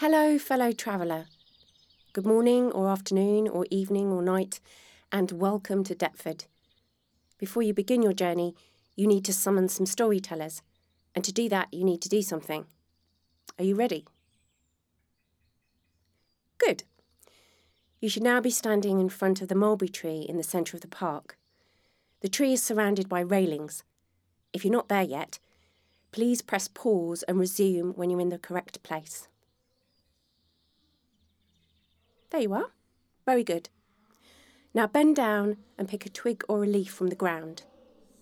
Hello, fellow traveller. Good morning, or afternoon, or evening, or night, and welcome to Deptford. Before you begin your journey, you need to summon some storytellers, and to do that, you need to do something. Are you ready? Good. You should now be standing in front of the mulberry tree in the centre of the park. The tree is surrounded by railings. If you're not there yet, please press pause and resume when you're in the correct place. There you are. Very good. Now bend down and pick a twig or a leaf from the ground.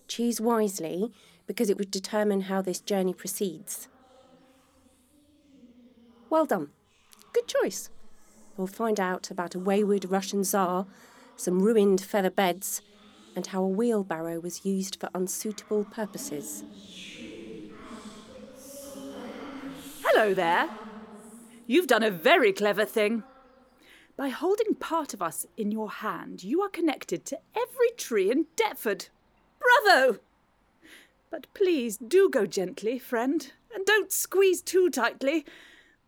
Choose wisely because it would determine how this journey proceeds. Well done. Good choice. We'll find out about a wayward Russian Tsar, some ruined feather beds, and how a wheelbarrow was used for unsuitable purposes. Hello there. You've done a very clever thing. By holding part of us in your hand, you are connected to every tree in Deptford. Bravo! But please do go gently, friend, and don't squeeze too tightly.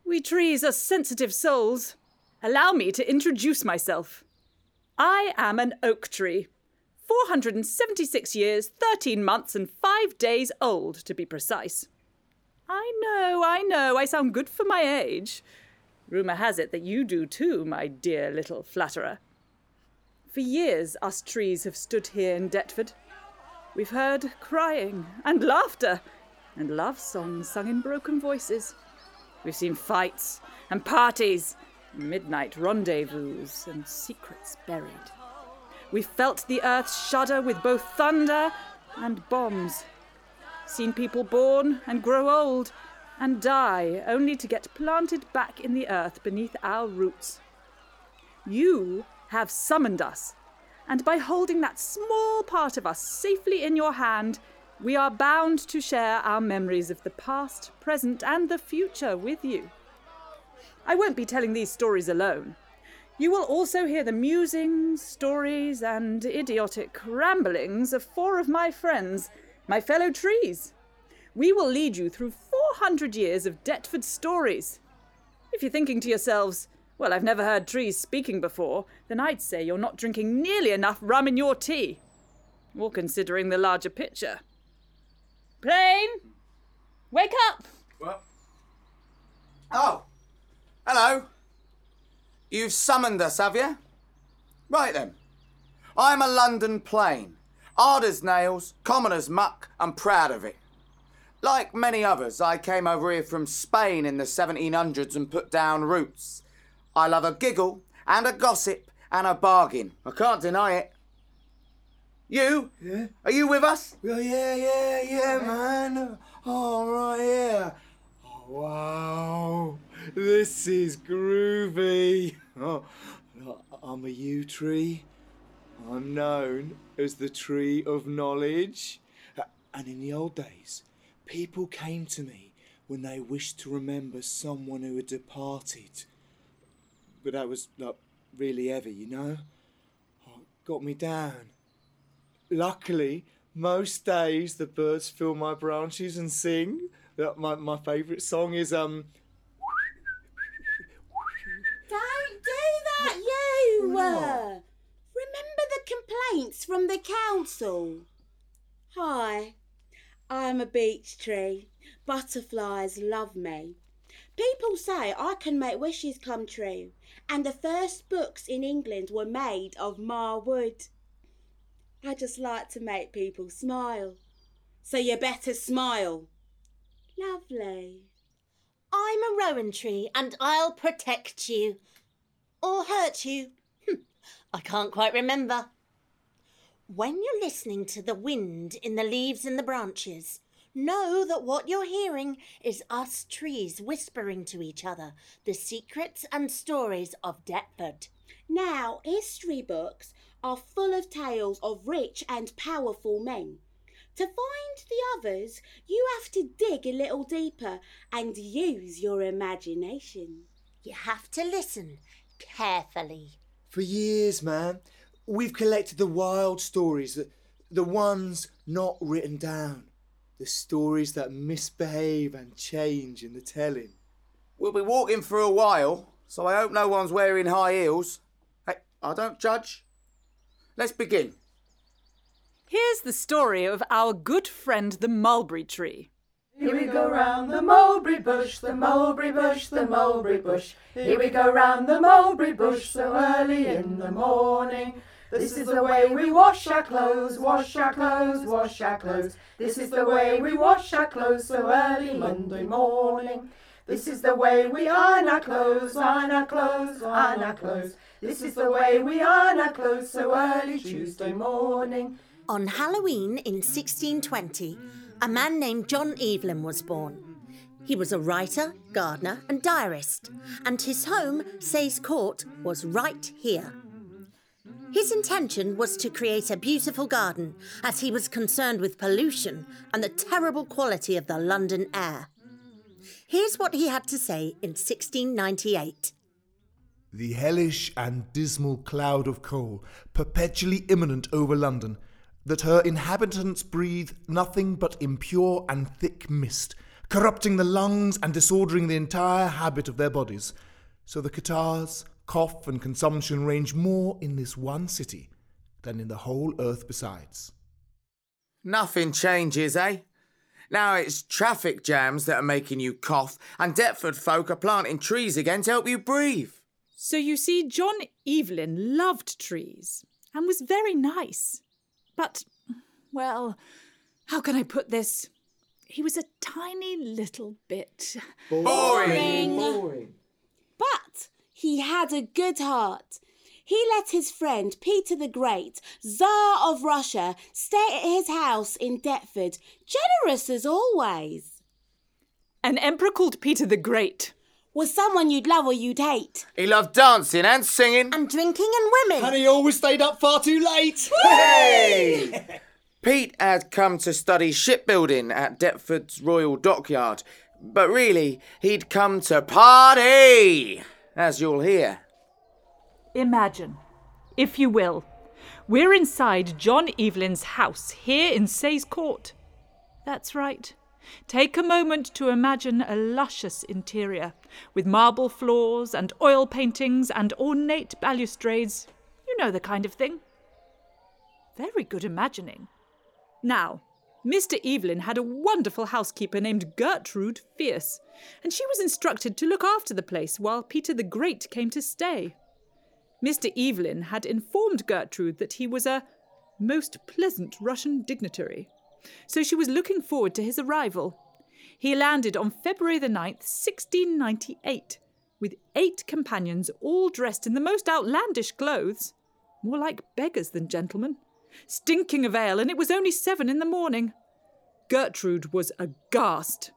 We trees are sensitive souls. Allow me to introduce myself. I am an oak tree, 476 years, 13 months, and 5 days old, to be precise. I know, I know, I sound good for my age. Rumour has it that you do too, my dear little flatterer. For years, us trees have stood here in Deptford. We've heard crying and laughter and love songs sung in broken voices. We've seen fights and parties, midnight rendezvous, and secrets buried. We've felt the earth shudder with both thunder and bombs. Seen people born and grow old and die only to get planted back in the earth beneath our roots. You have summoned us, and by holding that small part of us safely in your hand, we are bound to share our memories of the past, present, and the future with you. I won't be telling these stories alone. You will also hear the musings, stories, and idiotic ramblings of four of my friends, my fellow trees. We will lead you through 400 years of Deptford stories. If you're thinking to yourselves, well, I've never heard trees speaking before, then I'd say you're not drinking nearly enough rum in your tea. Or considering the larger picture. Plane! Wake up! What? Oh, hello. You've summoned us, have you? Right then. I'm a London plane. Hard as nails, common as muck, and proud of it. Like many others, I came over here from Spain in the 1700s and put down roots. I love a giggle and a gossip and a bargain. I can't deny it. You? Yeah? Are you with us? Well, yeah, yeah, yeah, man. All right, yeah. Oh, wow. This is groovy. Oh, I'm a yew tree. I'm known as the tree of knowledge. And in the old days, people came to me when they wished to remember someone who had departed. But that was not really ever, you know? Oh, it got me down. Luckily, most days the birds fill my branches and sing. That my, my favourite song is um Don't do that, you! What? uh, Remember the complaints from the council? Hi, I'm a beech tree. Butterflies love me. People say I can make wishes come true, and the first books in England were made of mar wood. I just like to make people smile. So you better smile. Lovely. I'm a rowan tree and I'll protect you. Or hurt you. Hm, I can't quite remember. When you're listening to the wind in the leaves and the branches, know that what you're hearing is us trees whispering to each other the secrets and stories of Deptford. Now, history books are full of tales of rich and powerful men. To find the others, you have to dig a little deeper and use your imagination. You have to listen carefully. For years, man, we've collected the wild stories, the, the ones not written down, the stories that misbehave and change in the telling. We'll be walking for a while, so I hope no one's wearing high heels. Hey, I don't judge. Let's begin. Here's the story of our good friend the mulberry tree. Here we go round the mulberry bush, the mulberry bush, the mulberry bush. Here we go round the mulberry bush so early in the morning. This is the way we wash our clothes, wash our clothes, wash our clothes. This is the way we wash our clothes so early Monday morning. This is the way we iron our clothes, iron our clothes, iron our clothes. This is the way we iron our clothes so early Tuesday morning. On Halloween in 1620, a man named John Evelyn was born. He was a writer, gardener, and diarist, and his home, Sayes Court, was right here. His intention was to create a beautiful garden, as he was concerned with pollution and the terrible quality of the London air. Here's what he had to say in 1698. The hellish and dismal cloud of coal, perpetually imminent over London, that her inhabitants breathe nothing but impure and thick mist, corrupting the lungs and disordering the entire habit of their bodies. So the catarrhs, cough, and consumption range more in this one city than in the whole earth besides. Nothing changes, eh? Now it's traffic jams that are making you cough, and Deptford folk are planting trees again to help you breathe. So you see, John Evelyn loved trees and was very nice. But, well, how can I put this? He was a tiny little bit. Boring. But he had a good heart. He let his friend Peter the Great, Tsar of Russia, stay at his house in Deptford, generous as always. An emperor called Peter the Great. Was someone you'd love or you'd hate. He loved dancing and singing. And drinking and women. And he always stayed up far too late. Hey! Pete had come to study shipbuilding at Deptford's Royal Dockyard, but really, he'd come to party, as you'll hear. Imagine, if you will, we're inside John Evelyn's house here in Sayes Court. That's right. Take a moment to imagine a luscious interior with marble floors and oil paintings and ornate balustrades. You know the kind of thing. Very good imagining. Now, Mr. Evelyn had a wonderful housekeeper named Gertrude Fierce, and she was instructed to look after the place while Peter the Great came to stay. Mr. Evelyn had informed Gertrude that he was a most pleasant Russian dignitary, so she was looking forward to his arrival. He landed on February the 9th, 1698, with eight companions, all dressed in the most outlandish clothes, more like beggars than gentlemen, stinking of ale, and it was only seven in the morning. Gertrude was aghast.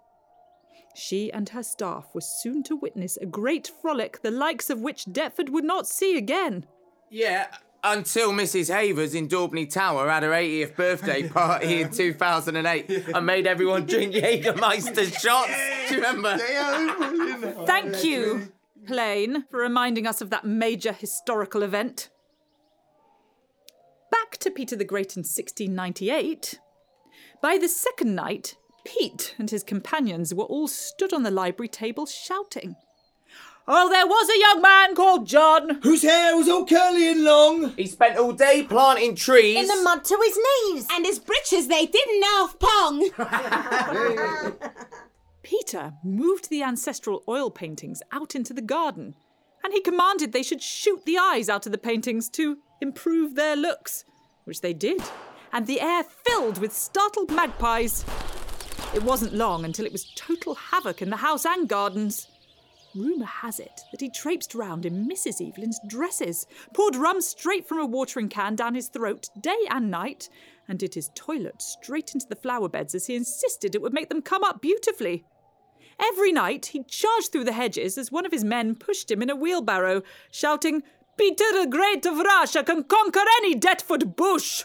She and her staff were soon to witness a great frolic, the likes of which Deptford would not see again. Yeah, until Mrs. Havers in Daubeney Tower had her 80th birthday party in 2008 and made everyone drink Jägermeister shots. Do you remember? Thank you, Plane, for reminding us of that major historical event. Back to Peter the Great in 1698. By the second night, Pete and his companions were all stood on the library table shouting. Oh, there was a young man called John. Whose hair was all curly and long. He spent all day planting trees. In the mud to his knees. And his breeches, they didn't half pong. Peter moved the ancestral oil paintings out into the garden, and he commanded they should shoot the eyes out of the paintings to improve their looks, which they did, and the air filled with startled magpies. It wasn't long until it was total havoc in the house and gardens. Rumour has it that he traipsed round in Mrs. Evelyn's dresses, poured rum straight from a watering can down his throat day and night, and did his toilet straight into the flower beds as he insisted it would make them come up beautifully. Every night he charged through the hedges as one of his men pushed him in a wheelbarrow, shouting, Peter the Great of Russia can conquer any Deptford bush!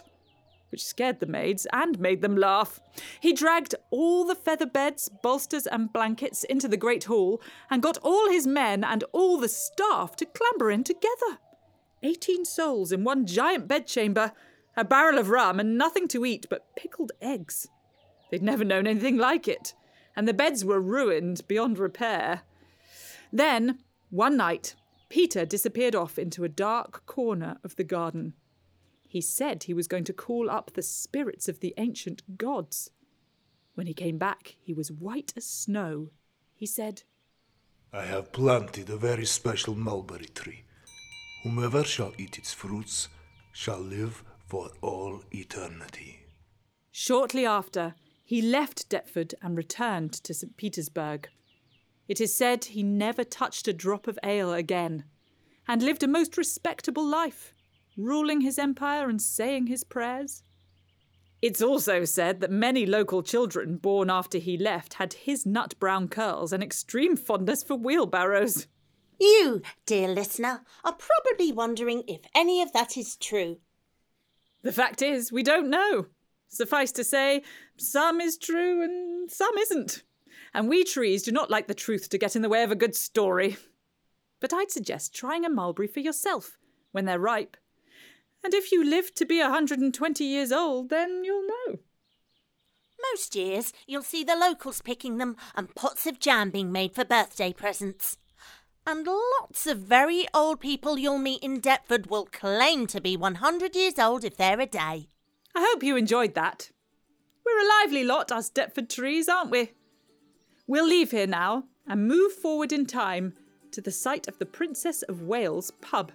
which scared the maids and made them laugh. He dragged all the feather beds, bolsters, and blankets into the great hall and got all his men and all the staff to clamber in together. Eighteen souls in one giant bedchamber, a barrel of rum, and nothing to eat but pickled eggs. They'd never known anything like it, and the beds were ruined beyond repair. Then, one night, Peter disappeared off into a dark corner of the garden. He said he was going to call up the spirits of the ancient gods. When he came back, he was white as snow. He said, I have planted a very special mulberry tree. Whomever shall eat its fruits shall live for all eternity. Shortly after, he left Deptford and returned to St. Petersburg. It is said he never touched a drop of ale again, and lived a most respectable life, ruling his empire and saying his prayers. It's also said that many local children born after he left had his nut brown curls and extreme fondness for wheelbarrows. You, dear listener, are probably wondering if any of that is true. The fact is, we don't know. Suffice to say, some is true and some isn't. And we trees do not like the truth to get in the way of a good story. But I'd suggest trying a mulberry for yourself when they're ripe. And if you live to be a 120 years old, then you'll know. Most years, you'll see the locals picking them and pots of jam being made for birthday presents. And lots of very old people you'll meet in Deptford will claim to be 100 years old if they're a day. I hope you enjoyed that. We're a lively lot, us Deptford trees, aren't we? We'll leave here now and move forward in time to the site of the Princess of Wales pub.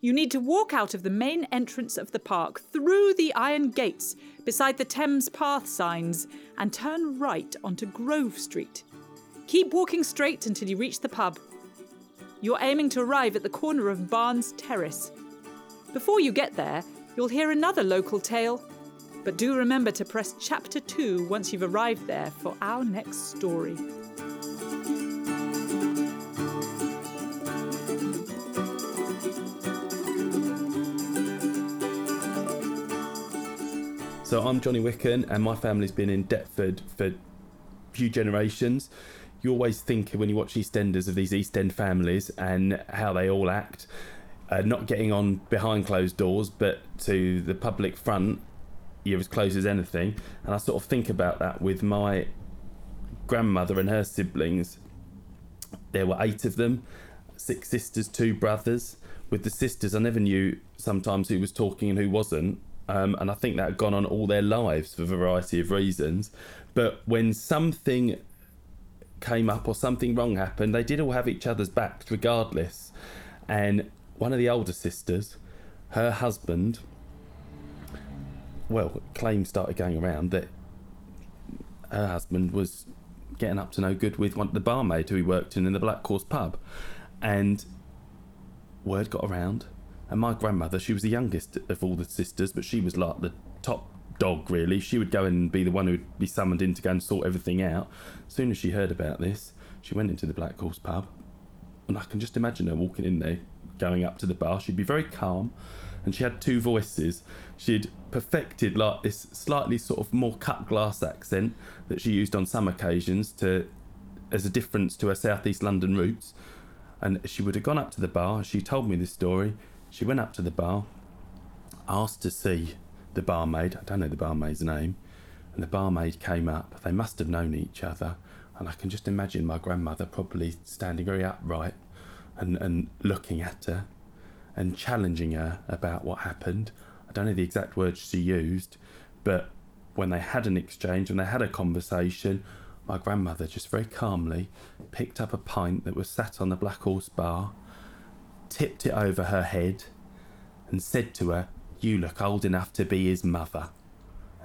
You need to walk out of the main entrance of the park through the iron gates beside the Thames Path signs and turn right onto Grove Street. Keep walking straight until you reach the pub. You're aiming to arrive at the corner of Barnes Terrace. Before you get there, you'll hear another local tale. But do remember to press chapter 2 once you've arrived there for our next story. So I'm Johnny Wicken, and my family's been in Deptford for few generations. You always think when you watch EastEnders of these East End families and how they all act, uh, not getting on behind closed doors, but to the public front, you're as close as anything. And I sort of think about that with my grandmother and her siblings. There were eight of them, six sisters, two brothers. With the sisters, I never knew sometimes who was talking and who wasn't. Um, and I think that had gone on all their lives for a variety of reasons. But when something came up or something wrong happened, they did all have each other's backs regardless. And one of the older sisters, her husband, well, claims started going around that her husband was getting up to no good with one the barmaid who he worked in in the Black Horse pub, and word got around. And my grandmother, she was the youngest of all the sisters, but she was like the top dog, really. She would go and be the one who'd be summoned in to go and sort everything out. As soon as she heard about this, she went into the Black Horse pub, and I can just imagine her walking in there, going up to the bar. She'd be very calm, and she had two voices. She'd perfected like this slightly sort of more cut glass accent that she used on some occasions to as a difference to her southeast London roots. And she would have gone up to the bar. She told me this story. She went up to the bar, asked to see the barmaid. I don't know the barmaid's name. And the barmaid came up. They must have known each other. And I can just imagine my grandmother probably standing very upright and, and looking at her and challenging her about what happened. I don't know the exact words she used, but when they had an exchange, when they had a conversation, my grandmother just very calmly picked up a pint that was sat on the Black Horse bar, tipped it over her head, and said to her, You look old enough to be his mother,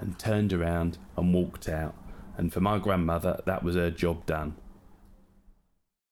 and turned around and walked out. And for my grandmother, that was her job done.